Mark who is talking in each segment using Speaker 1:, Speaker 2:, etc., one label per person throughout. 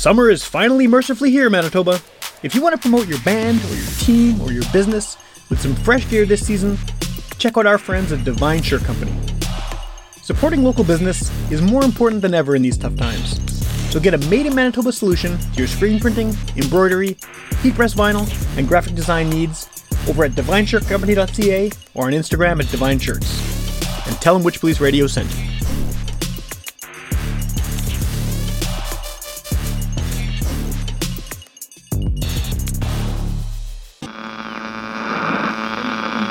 Speaker 1: Summer is finally mercifully here, Manitoba. If you want to promote your band or your team or your business with some fresh gear this season, check out our friends at Devine Shirt Company. Supporting local business is more important than ever in these tough times. So get a made in Manitoba solution to your screen printing, embroidery, heat press vinyl, and graphic design needs over at devineshirtcompany.ca or on Instagram at Devine Shirts. And tell them Witchpolice Radio sent you.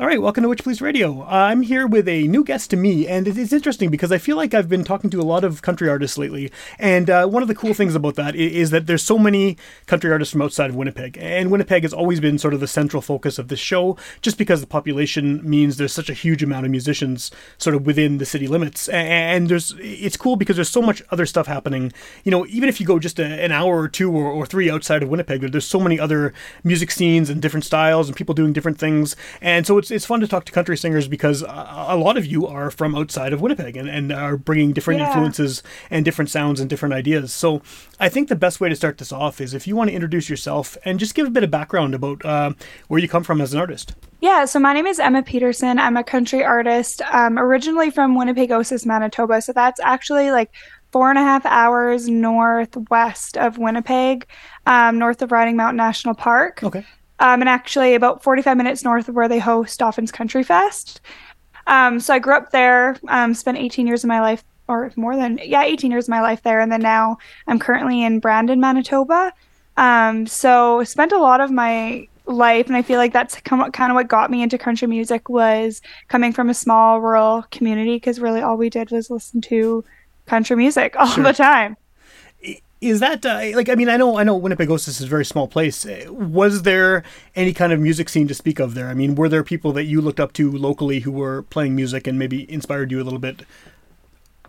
Speaker 1: All right, welcome to Witchpolice Radio. I'm here with a new guest to me, and it's interesting because I feel like I've been talking to a lot of country artists lately. And uh, one of the cool things about that is that there's so many country artists from outside of Winnipeg. And Winnipeg has always been sort of the central focus of this show, just because the population means there's such a huge amount of musicians sort of within the city limits. And there's it's cool because there's so much other stuff happening. You know, even if you go just a, an hour or two or, or three outside of Winnipeg, there's so many other music scenes and different styles and people doing different things. And so it's it's it's fun to talk to country singers because a, lot of you are from outside of Winnipeg and, and are bringing different yeah. influences and different sounds and different ideas. So I think the best way to start this off is if you want to introduce yourself and just give a bit of background about uh, where you come from as an artist.
Speaker 2: Yeah, so my name is Emma Peterson. I'm a country artist, um, originally from Winnipegosis, Manitoba. So that's actually like four and a half hours northwest of Winnipeg, um, north of Riding Mountain National Park.
Speaker 1: Okay
Speaker 2: um, and actually about 45 minutes north of where they host Dauphin's Country Fest. Um, so I grew up there, um, spent 18 years of my life, or more than, yeah, 18 years of my life there. And then now I'm currently in Brandon, Manitoba. Um, so spent a lot of my life, and I feel like that's kind of what got me into country music was coming from a small rural community because really all we did was listen to country music all sure. the time
Speaker 1: is that uh, like I mean I know I know Winnipegosis is a very small place. Was there any kind of music scene to speak of there? I mean, were there people that you looked up to locally who were playing music and maybe inspired you a little bit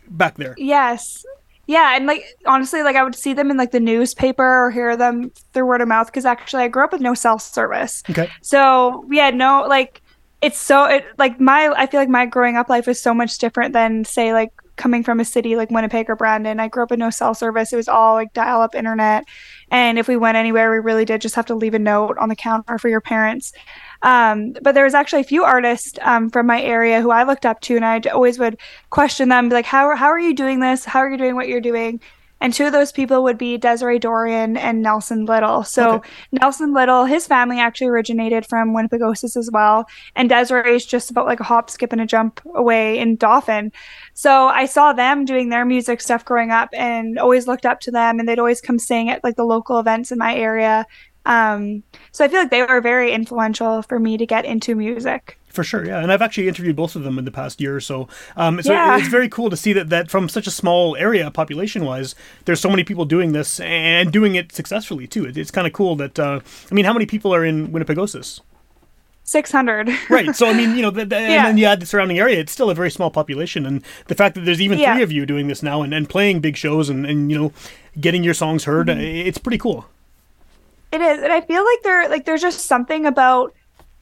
Speaker 1: back there?
Speaker 2: Yes. Yeah, and like honestly, like I would see them in like the newspaper or hear them through word of mouth because actually I grew up with no cell service.
Speaker 1: Okay.
Speaker 2: So we had no like it's so it like my I feel like my growing up life is so much different than say like coming from a city like Winnipeg or Brandon. I grew up with no cell service. It was all like dial up internet. And if we went anywhere, we really did just have to leave a note on the counter for your parents. Um, but there was actually a few artists um, from my area who I looked up to, and I always would question them, like, how, how are you doing this? How are you doing what you're doing? And two of those people would be Desiree Dorian and Nelson Little. So okay. Nelson Little, his family actually originated from Winnipegosis as well. And Desiree is just about like a hop, skip, and a jump away in Dauphin. So I saw them doing their music stuff growing up and always looked up to them and they'd always come sing at like the local events in my area. Um, so I feel like they were very influential for me to get into music.
Speaker 1: For sure, yeah, and I've actually interviewed both of them in the past year or so. Um, so yeah. it's very cool to see that that from such a small area, population wise, there's so many people doing this and doing it successfully too. It, it's kind of cool that. Uh, I mean, how many people are in Winnipegosis?
Speaker 2: 600
Speaker 1: right so i mean you know the, the, yeah. and then you add the surrounding area it's still a very small population and the fact that there's even yeah. three of you doing this now and, and playing big shows and, and you know getting your songs heard mm-hmm. it's pretty cool
Speaker 2: it is and i feel like there like there's just something about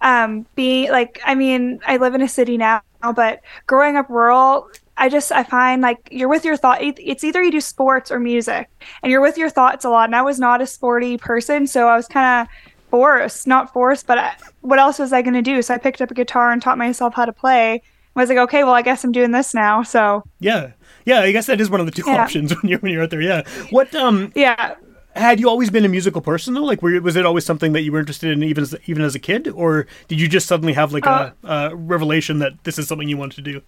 Speaker 2: um being like i mean i live in a city now but growing up rural i just i find like you're with your thought it's either you do sports or music and you're with your thoughts a lot and i was not a sporty person so i was kind of forced not forced but I, what else was i going to do? So i picked up a guitar and taught myself how to play. I was like okay well i guess i'm doing this now so
Speaker 1: yeah. Yeah i guess that is one of the two yeah. options when you're when you're out there yeah. What um
Speaker 2: yeah
Speaker 1: had you always been a musical person though? Like, were, was it always something that you were interested in, even as even as a kid, or did you just suddenly have like uh, a, a revelation that this is something you wanted to do?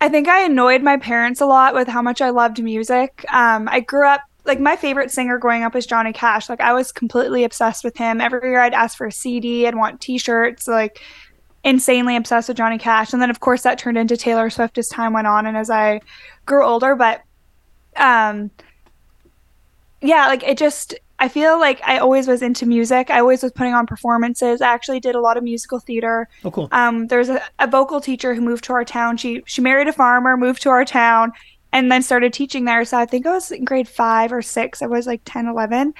Speaker 2: I think I annoyed my parents a lot with how much I loved music. Um, I grew up like my favorite singer growing up was Johnny Cash. Like I was completely obsessed with him. Every year I'd ask for a CD, I'd want T-shirts, like insanely obsessed with Johnny Cash. And then of course that turned into Taylor Swift as time went on and as I grew older. But um, yeah, like it just I feel like I always was into music. I always was putting on performances. I actually did a lot of musical theater.
Speaker 1: Oh, cool.
Speaker 2: Um, there's a, a vocal teacher who moved to our town. She she married a farmer, moved to our town, and then started teaching there. So I think I was in grade five or six. I was like 10, 11.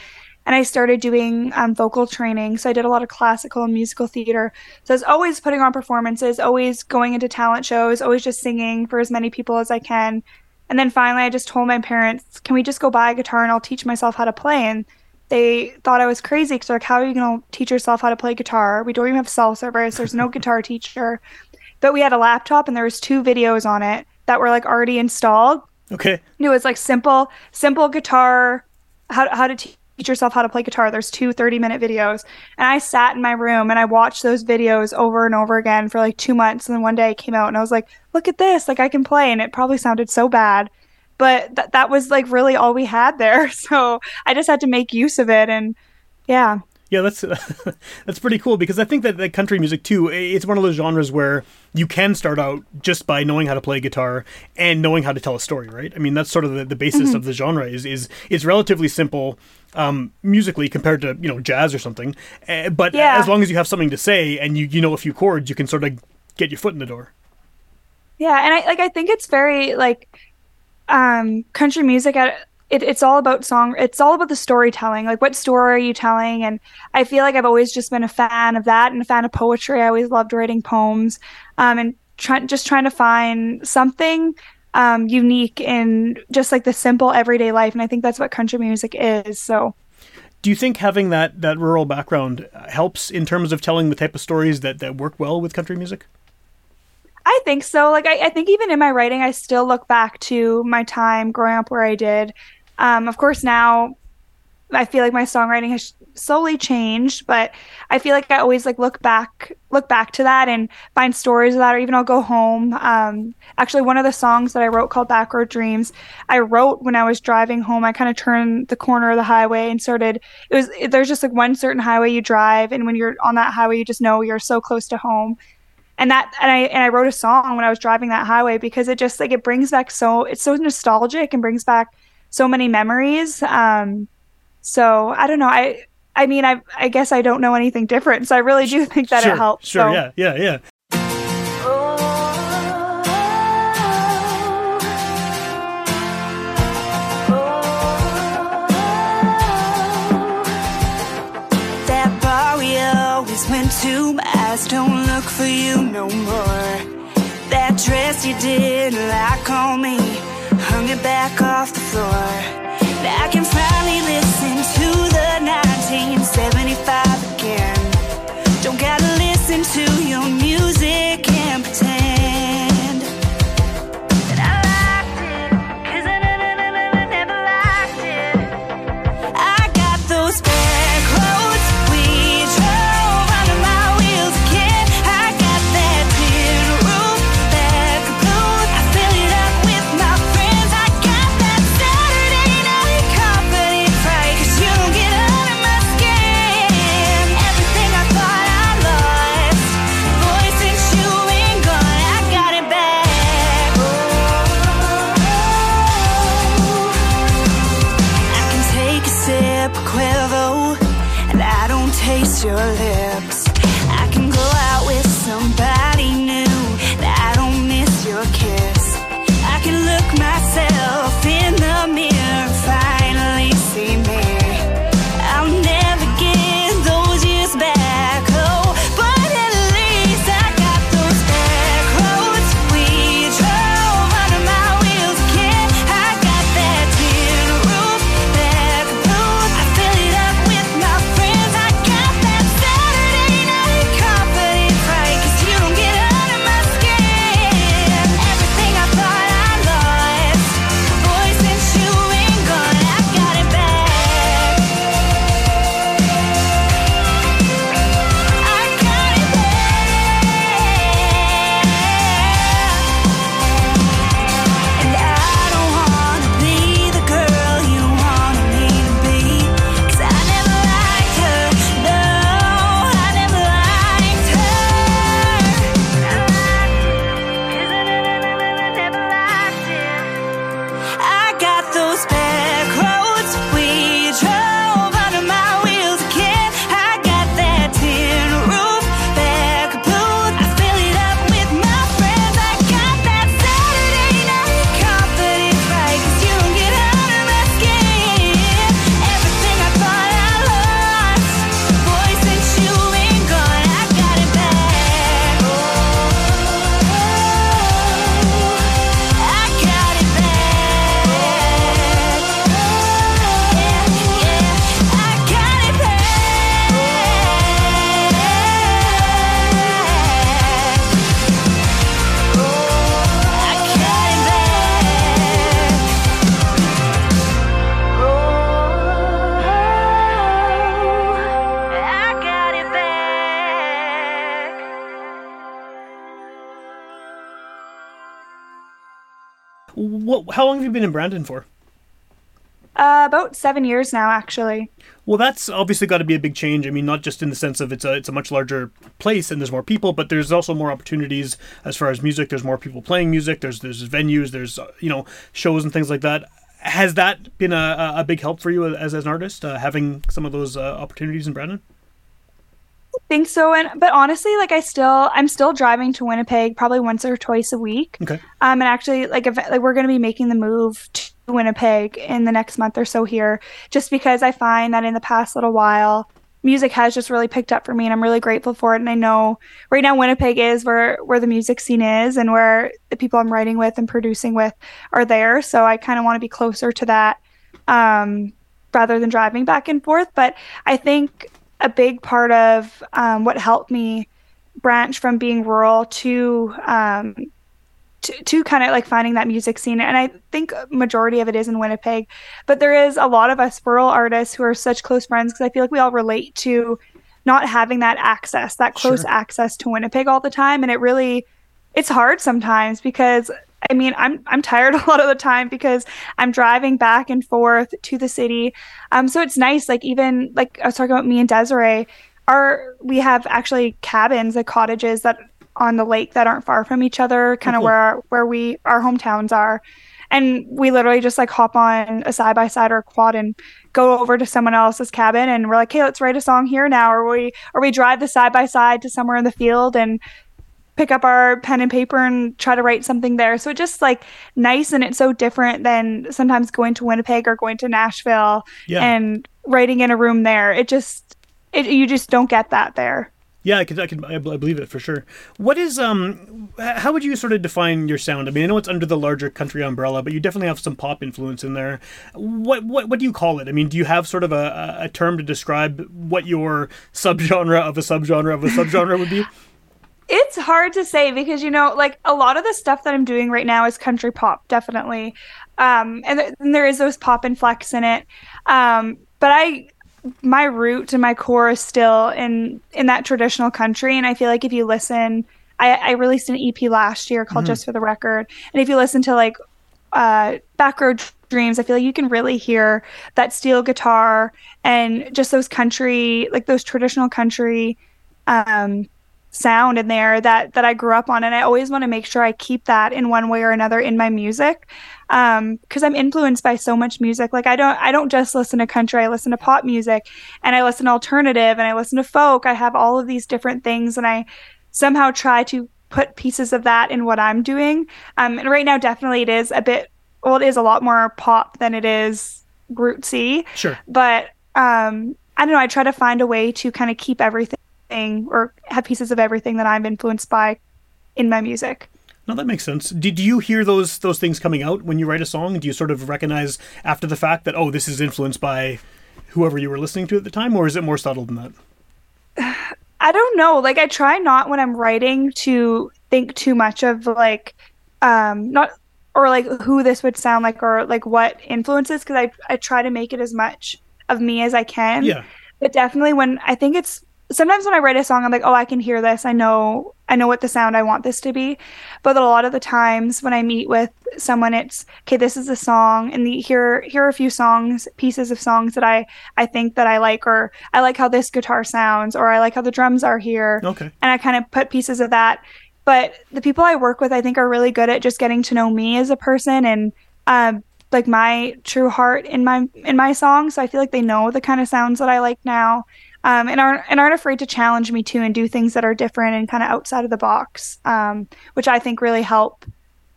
Speaker 2: And I started doing um, vocal training. So I did a lot of classical and musical theater. So I was always putting on performances, always going into talent shows, always just singing for as many people as I can. And then finally, I just told my parents, can we just go buy a guitar and I'll teach myself how to play? And they thought I was crazy because like, how are you going to teach yourself how to play guitar? We don't even have cell service. There's no guitar teacher. But we had a laptop and there was two videos on it that were like already installed.
Speaker 1: Okay.
Speaker 2: It was like simple, simple guitar, how, how to teach yourself how to play guitar. There's two 30 minute videos. And I sat in my room and I watched those videos over and over again for like two months. And then one day I came out and I was like, look at this. Like I can play. And it probably sounded so bad. But th- that was like really all we had there. So I just had to make use of it. And yeah.
Speaker 1: Yeah, that's that's pretty cool because I think that, that country music too. It's one of those genres where you can start out just by knowing how to play guitar and knowing how to tell a story, right? I mean, that's sort of the, the basis
Speaker 2: Mm-hmm.
Speaker 1: of the genre. Is is it's relatively simple um, musically compared to you know jazz or something, uh, but
Speaker 2: Yeah.
Speaker 1: as long as you have something to say and you you know a few chords, you can sort of get your foot in the door.
Speaker 2: Yeah, and I like I think it's very like um country music at it, it's all about song it's all about the storytelling like what story are you telling and i feel like i've always just been a fan of that and a fan of poetry i always loved writing poems um and try, just trying to find something um unique in just like the simple everyday life and i think that's what country music is so
Speaker 1: Do you think having that that rural background helps in terms of telling the type of stories that that work well with country music?
Speaker 2: I think so. Like, I, I think even in my writing, I still look back to my time growing up where I did. Um, of course, now I feel like my songwriting has slowly changed, but I feel like I always like look back, look back to that and find stories of that, or even I'll go home. Um, actually, one of the songs that I wrote called Backroad Dreams, I wrote when I was driving home. I kind of turned the corner of the highway and started. It was there's just like one certain highway you drive, and when you're on that highway, you just know you're so close to home and that and I and I wrote a song when I was driving that highway because it just like it brings back so it's so nostalgic and brings back so many memories. Um, so I don't know. I I mean I I guess I don't know anything different. So I really do think that
Speaker 1: sure,
Speaker 2: it helps.
Speaker 1: Sure,
Speaker 2: so.
Speaker 1: yeah, yeah, yeah.
Speaker 3: That bar we always went to, my eyes don't look for you no more. That dress you didn't like on me, hung it back off the floor. Now I can finally your lips.
Speaker 1: What, how long have you been in Brandon for?
Speaker 2: Uh, about seven years now, actually.
Speaker 1: Well, that's obviously got to be a big change. I mean, not just in the sense of it's a it's a much larger place and there's more people, but there's also more opportunities as far as music. There's more people playing music. There's there's venues. There's uh, you know shows and things like that. Has that been a, a big help for you as, as an artist, uh, having some of those uh, opportunities in Brandon?
Speaker 2: Think so and but honestly like i still i'm still driving to winnipeg probably once or twice a week.
Speaker 1: Okay.
Speaker 2: um and actually like if like we're going to be making the move to winnipeg in the next month or so here just because i find that in the past little while music has just really picked up for me and i'm really grateful for it. And i know right now winnipeg is where where the music scene is and where the people i'm writing with and producing with are there. So i kind of want to be closer to that um rather than driving back and forth. But i think a big part of um, what helped me branch from being rural to um, to, to kind of like finding that music scene and i think majority of it is in winnipeg but there is a lot of us rural artists who are such close friends because i feel like we all relate to not having that access that close
Speaker 1: Sure.
Speaker 2: access to winnipeg all the time and it really it's hard sometimes because I mean, I'm I'm tired a lot of the time because I'm driving back and forth to the city. Um, so it's nice. Like even like I was talking about me and Desiree, our we have actually cabins, like cottages that on the lake that aren't far from each other, kind of
Speaker 1: cool.
Speaker 2: where our, where we our hometowns are. And we literally just like hop on a side by side or a quad and go over to someone else's cabin and we're like, hey, let's write a song here now. Or we or we drive the side by side to somewhere in the field and pick up our pen and paper and try to write something there. So it's just like nice and it's so different than sometimes going to Winnipeg or going to Nashville
Speaker 1: Yeah.
Speaker 2: and writing in a room there. It just it you just don't get that there.
Speaker 1: Yeah, I can, I can, I believe it for sure. What is, um, how would you sort of define your sound? I mean, I know it's under the larger country umbrella, but you definitely have some pop influence in there. What, what, what do you call it? I mean, do you have sort of a a term to describe what your subgenre of a subgenre of a subgenre would be?
Speaker 2: It's hard to say because you know, like a lot of the stuff that I'm doing right now is country pop, definitely, um, and, th- and there is those pop and flex in it. Um, but I, my root and my core is still in in that traditional country, and I feel like if you listen, I, I released an EP last year called Just for the Record, and if you listen to like uh, Backroad Dreams, I feel like you can really hear that steel guitar and just those country, like those traditional country. Um, sound in there that that I grew up on and I always want to make sure I keep that in one way or another in my music um because I'm influenced by so much music. Like I don't I don't just listen to country I listen to pop music and I listen to alternative and I listen to folk. I have all of these different things and I somehow try to put pieces of that in what I'm doing. Um and right now definitely it is a bit well it is a lot more pop than it is rootsy.
Speaker 1: Sure.
Speaker 2: but um i don't know i try to find a way to kind of keep everything or have pieces of everything that i'm influenced by in my music
Speaker 1: No, that makes sense. Do, do you hear those those things coming out when you write a song? Do you sort of recognize after the fact that oh, this is influenced by whoever you were listening to at the time, or is it more subtle than that?
Speaker 2: i don't know like i try not when i'm writing to think too much of like um not or like who this would sound like or like what influences because i i try to make it as much of me as i can
Speaker 1: Yeah.
Speaker 2: but definitely when I think it's sometimes when I write a song, I'm like, oh, I can hear this. I know, I know what the sound I want this to be. But a lot of the times when I meet with someone, it's okay. This is the song, and the, here here are a few songs, pieces of songs that I I think that I like, or I like how this guitar sounds, or I like how the drums are here,
Speaker 1: Okay.
Speaker 2: and I kind of put pieces of that. But the people I work with, I think, are really good at just getting to know me as a person and um, like my true heart in my in my songs. So I feel like they know the kind of sounds that I like now, um, and aren't and aren't afraid to challenge me too and do things that are different and kind of outside of the box, um, which I think really help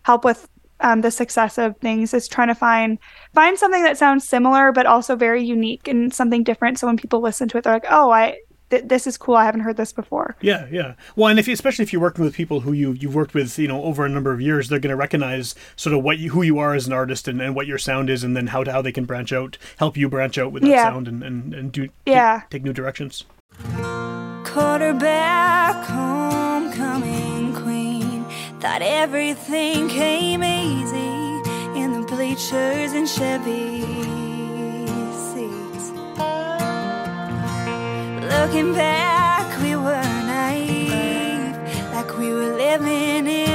Speaker 2: help with um, the success of things. Is trying to find find something that sounds similar but also very unique and something different. So when people listen to it, they're like, oh, I th- this is cool. I haven't heard this before.
Speaker 1: Yeah, yeah. Well, and if you, especially if you're working with people who you you've worked with, you know, over a number of years, they're going to recognize sort of what you, who you are as an artist and, and what your sound is, and then how to, how they can branch out, help you branch out with that
Speaker 2: Yeah.
Speaker 1: sound and and and do
Speaker 2: Yeah.
Speaker 1: take, take new directions.
Speaker 3: Quarterback homecoming queen. Thought everything came easy in the bleachers and Chevy Looking back, we were naive, like we were living in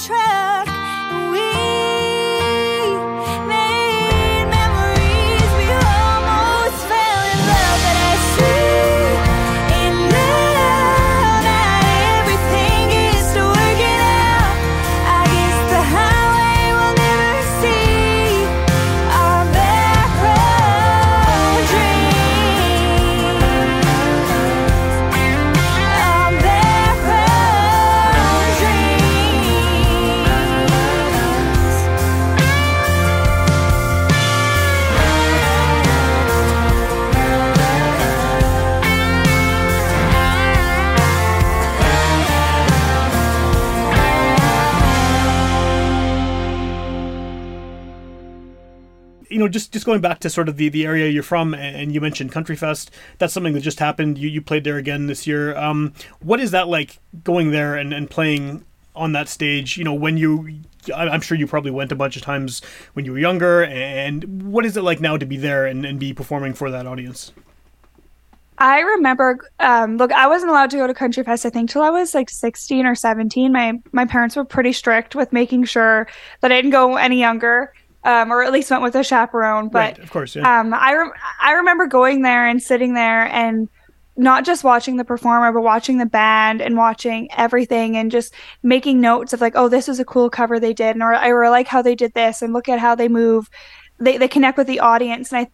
Speaker 3: betrayal.
Speaker 1: Know, just just going back to sort of the, the area you're from, and you mentioned Country Fest. That's something that just happened. You you played there again this year. Um, what is that like going there and, and playing on that stage? You know, when you, I'm sure you probably went a bunch of times when you were younger. And what is it like now to be there and, and be performing for that audience?
Speaker 2: I remember, um, look, I wasn't allowed to go to Country Fest. I think till I was like 16 or 17. My my parents were pretty strict with making sure that I didn't go any younger, um, or at least went with a chaperone. But
Speaker 1: right, of course, yeah.
Speaker 2: um, I re- I remember going there and sitting there and not just watching the performer, but watching the band and watching everything and just making notes of like, oh, this was a cool cover they did, and or I really like how they did this, and look at how they move. They they connect with the audience, and I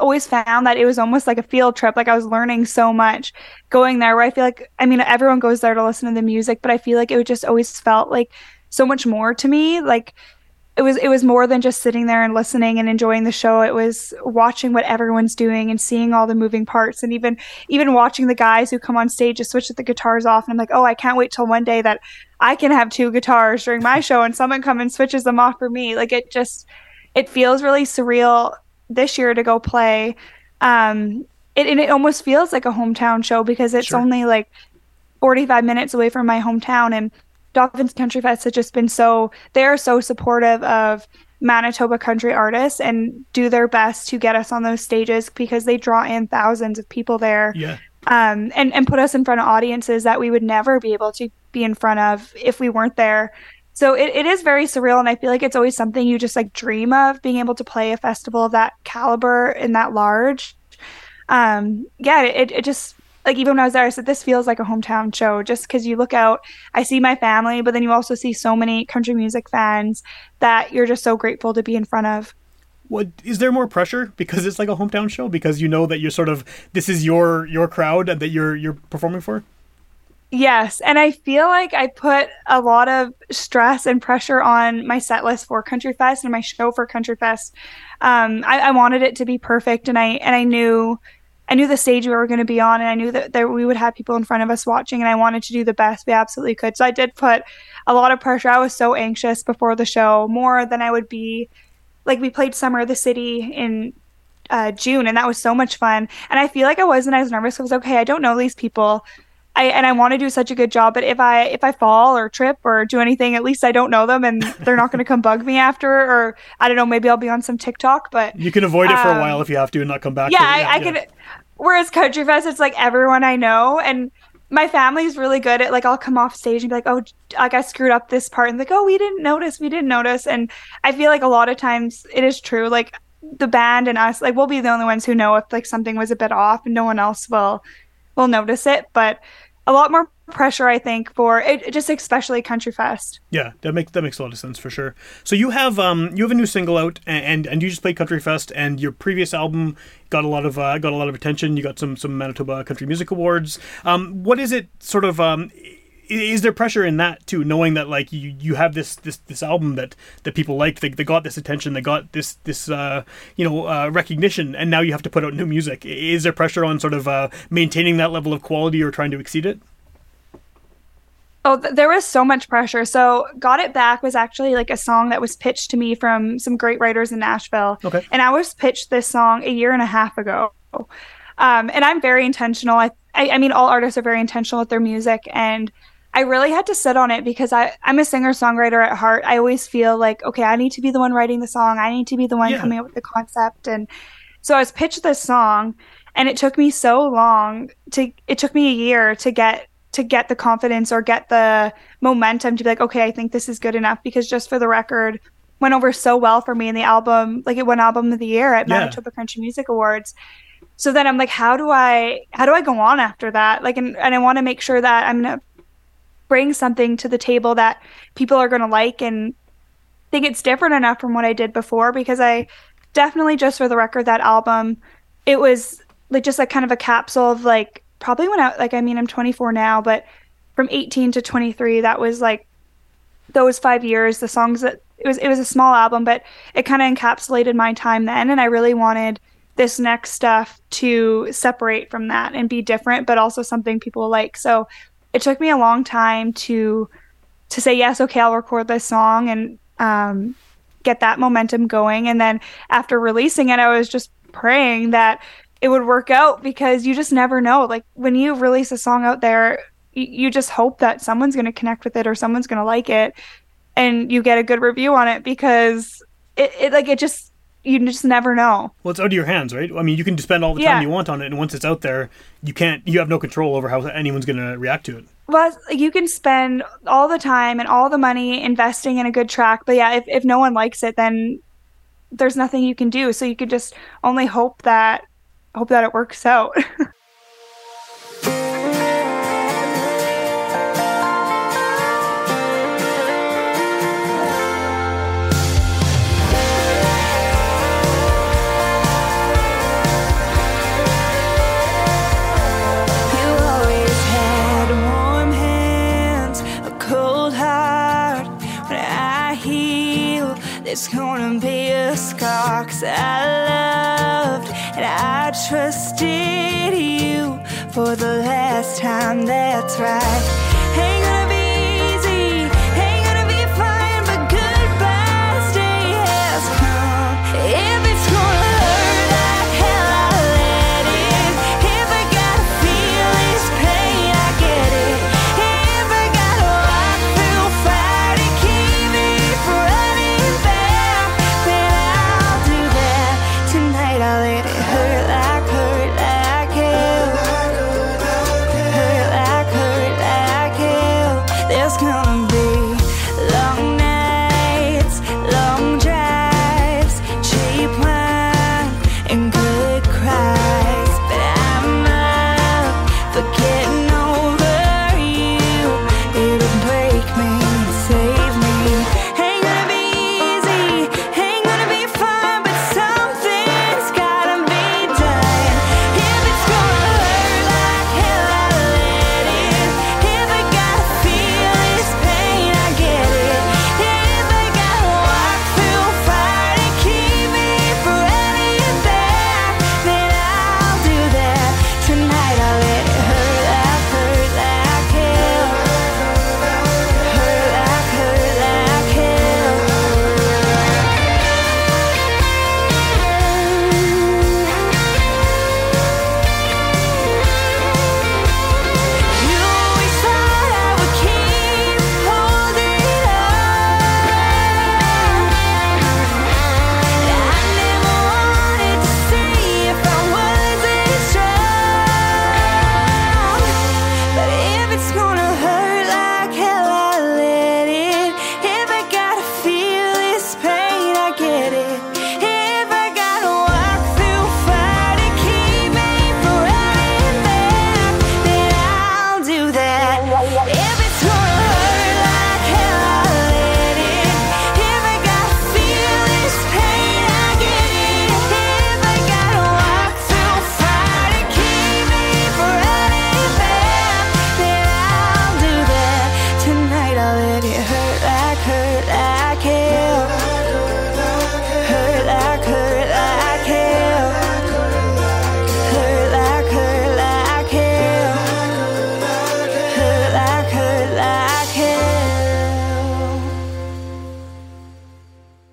Speaker 2: always found that it was almost like a field trip. Like I was learning so much going there where I feel like, I mean, everyone goes there to listen to the music, but I feel like it just always felt like so much more to me. Like it was, it was more than just sitting there and listening and enjoying the show. It was watching what everyone's doing and seeing all the moving parts and even, even watching the guys who come on stage to switch the guitars off. And I'm like, oh, I can't wait till one day that I can have two guitars during my show and someone come and switches them off for me. Like it just, it feels really surreal this year to go play. Um, it, and it almost feels like a hometown show because it's
Speaker 1: Sure.
Speaker 2: only like 45 minutes away from my hometown. And Dauphin's Country Fest has just been so, they're so supportive of Manitoba country artists and do their best to get us on those stages because they draw in thousands of people there
Speaker 1: Yeah.
Speaker 2: um, and and put us in front of audiences that we would never be able to be in front of if we weren't there. So it, it is very surreal, and I feel like it's always something you just like dream of being able to play a festival of that caliber and that large. Um, yeah, it it just like even when I was there, I said this feels like a hometown show just because you look out, I see my family, but then you also see so many country music fans that you're just so grateful to be in front of.
Speaker 1: What is there more pressure because it's like a hometown show because you know that you're sort of this is your your crowd that you're you're performing for?
Speaker 2: Yes, and I feel like I put a lot of stress and pressure on my set list for Country Fest and my show for Country Fest. Um, I, I wanted it to be perfect, and I and I knew I knew the stage we were going to be on, and I knew that there, we would have people in front of us watching, and I wanted to do the best we absolutely could. So I did put a lot of pressure. I was so anxious before the show, more than I would be. Like we played Summer of the City in uh, June, and that was so much fun. And I feel like I wasn't as nervous. I was okay. I don't know these people. I and I want to do such a good job, but if I if I fall or trip or do anything, at least I don't know them and they're not going to come bug me after. Or I don't know, maybe I'll be on some TikTok. But
Speaker 1: You can avoid it for a
Speaker 2: Um,
Speaker 1: while if you have to and not come back.
Speaker 2: yeah,
Speaker 1: to it.
Speaker 2: I, I could. Whereas Country Fest, it's like everyone I know, and my family's really good at like I'll come off stage and be like, oh, like I screwed up this part, and like, oh, we didn't notice, we didn't notice, and I feel like a lot of times it is true, like the band and us, like we'll be the only ones who know if like something was a bit off, and no one else will will notice it, but a lot more pressure, I think, for it, just especially Country Fest.
Speaker 1: Yeah, that makes that makes a lot of sense for sure. So you have um you have a new single out and and, and you just played Country Fest and your previous album got a lot of uh, got a lot of attention. You got some some Manitoba Country Music Awards. Um, what is it sort of um is there pressure in that too, knowing that like you, you have this this this album that that people like, they, they got this attention, they got this this uh, you know uh, recognition, and now you have to put out new music. Is there pressure on sort of uh, maintaining that level of quality or trying to exceed it?
Speaker 2: Oh, th- there was so much pressure. So, Got It Back was actually like a song that was pitched to me from some great writers in Nashville.
Speaker 1: Okay.
Speaker 2: And I was pitched this song a year and a half ago. Um, and I'm very intentional. I, I, I mean, all artists are very intentional with their music. And I really had to sit on it because I, I'm a singer songwriter at heart. I always feel like, okay, I need to be the one writing the song. I need to be the one
Speaker 1: Yeah.
Speaker 2: coming up with the concept. And so I was pitched this song and it took me so long to, it took me a year to get to get the confidence or get the momentum to be like, okay, I think this is good enough because just for the record, went over so well for me in the album, like it won album of the year at
Speaker 1: Yeah.
Speaker 2: Manitoba Country Music Awards. So then I'm like, how do I how do I go on after that? Like and, and I want to make sure that I'm gonna bring something to the table that people are gonna like and think it's different enough from what I did before because I definitely just for the record that album it was like just like kind of a capsule of like probably when I like I mean I'm 24 now but from 18 to 23 that was like those 5 years the songs that it was it was a small album but it kind of encapsulated my time then and I really wanted this next stuff to separate from that and be different but also something people like so it took me a long time to to say yes okay I'll record this song and um
Speaker 3: get that momentum going. And then after releasing it, I was just praying that it would work out because you just never know. Like when you release a song out there, y- you just hope that someone's going to connect with it or someone's going to like it and you get a good review on it because it, it like it just you just never know.
Speaker 1: Well, it's out of your hands, right? I mean, you can spend all the
Speaker 3: Yeah.
Speaker 1: time you want on it, and once it's out there, you can't. You have no control over how anyone's going to react to it.
Speaker 3: Well, you can spend all the time and all the money investing in a good track, but yeah, if, if no one likes it, then there's nothing you can do. So you could just only hope that hope that it works out.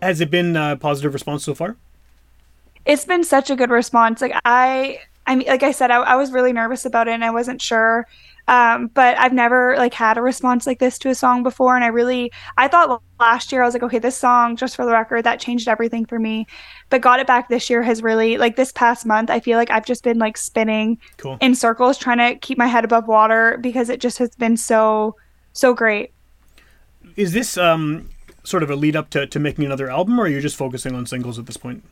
Speaker 4: Has it
Speaker 1: been a positive response so far?
Speaker 3: it's been such a good response. Like I, I mean, like I said, I, I was really nervous about it and I wasn't sure. Um, but I've never like had a response like this to a song before, and I really, I thought last year I was like, okay, this song, just for the record, that changed everything for me. But got it back this year has really, like this past month, I feel like I've just been like spinning
Speaker 1: Cool.
Speaker 3: in circles trying to keep my head above water because it just has been so, so great.
Speaker 1: Is this um, sort of a lead up to, to making another album, or are you just focusing on singles at this point?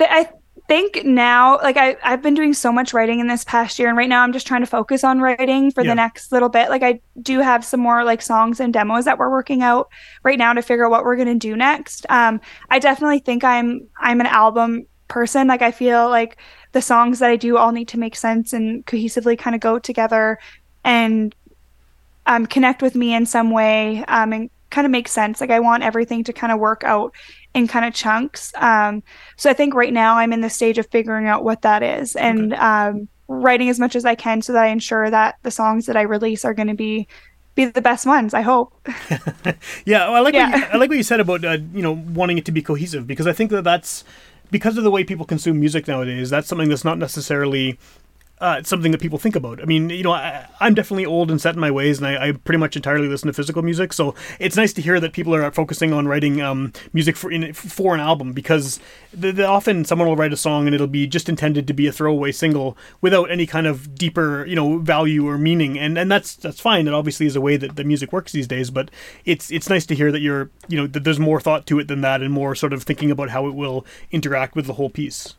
Speaker 3: I think now, like I, I've been doing so much writing in this past year, and right now I'm just trying to focus on writing for
Speaker 1: Yeah.
Speaker 3: the next little bit. Like I do have some more like songs and demos that we're working out right now to figure out what we're gonna do next. Um, I definitely think I'm I'm an album person. Like I feel like the songs that I do all need to make sense and cohesively kind of go together and um, connect with me in some way um, and kind of make sense. Like I want everything to kind of work out in kind of chunks. Um, so I think right now I'm in the stage of figuring out what that is and um, writing as much as I can so that I ensure that the songs that I release are going to be
Speaker 2: be the best ones. I hope.
Speaker 1: Yeah, well, I like
Speaker 2: Yeah.
Speaker 1: What you, I like what you said about uh, you know wanting it to be cohesive because I think that that's because of the way people consume music nowadays. That's something that's not necessarily uh, something that people think about. I mean, you know, I, I'm definitely old and set in my ways, and I, I pretty much entirely listen to physical music. So it's nice to hear that people are focusing on writing um, music for in, for an album because the, the, often someone will write a song and it'll be just intended to be a throwaway single without any kind of deeper, you know, value or meaning. And and that's that's fine. It obviously is a way that the music works these days. But it's it's nice to hear that you're you know that there's more thought to it than that, and more sort of thinking about how it will interact with the whole piece.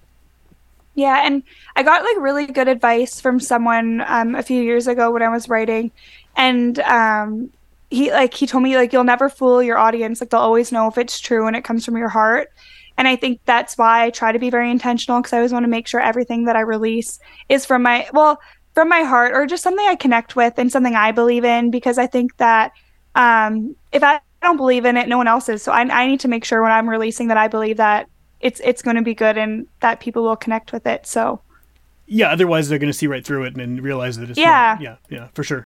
Speaker 2: Yeah, and I got like really good advice from someone um, a few years ago when I was writing, and um, he like he told me like you'll never fool your audience. Like they'll always know if it's true and it comes from your heart. And I think that's why I try to be very intentional because I always want to make sure everything that I release is from my well from my heart or just something I connect with and something I believe in. Because I think that um, if I don't believe in it, no one else is. So I, I need to make sure when I'm releasing that I believe that it's it's going to be good and that people will connect with it. So
Speaker 1: Yeah, otherwise they're going to see right through it and, and realize that it's
Speaker 2: Yeah.
Speaker 1: not. Yeah, yeah, for sure.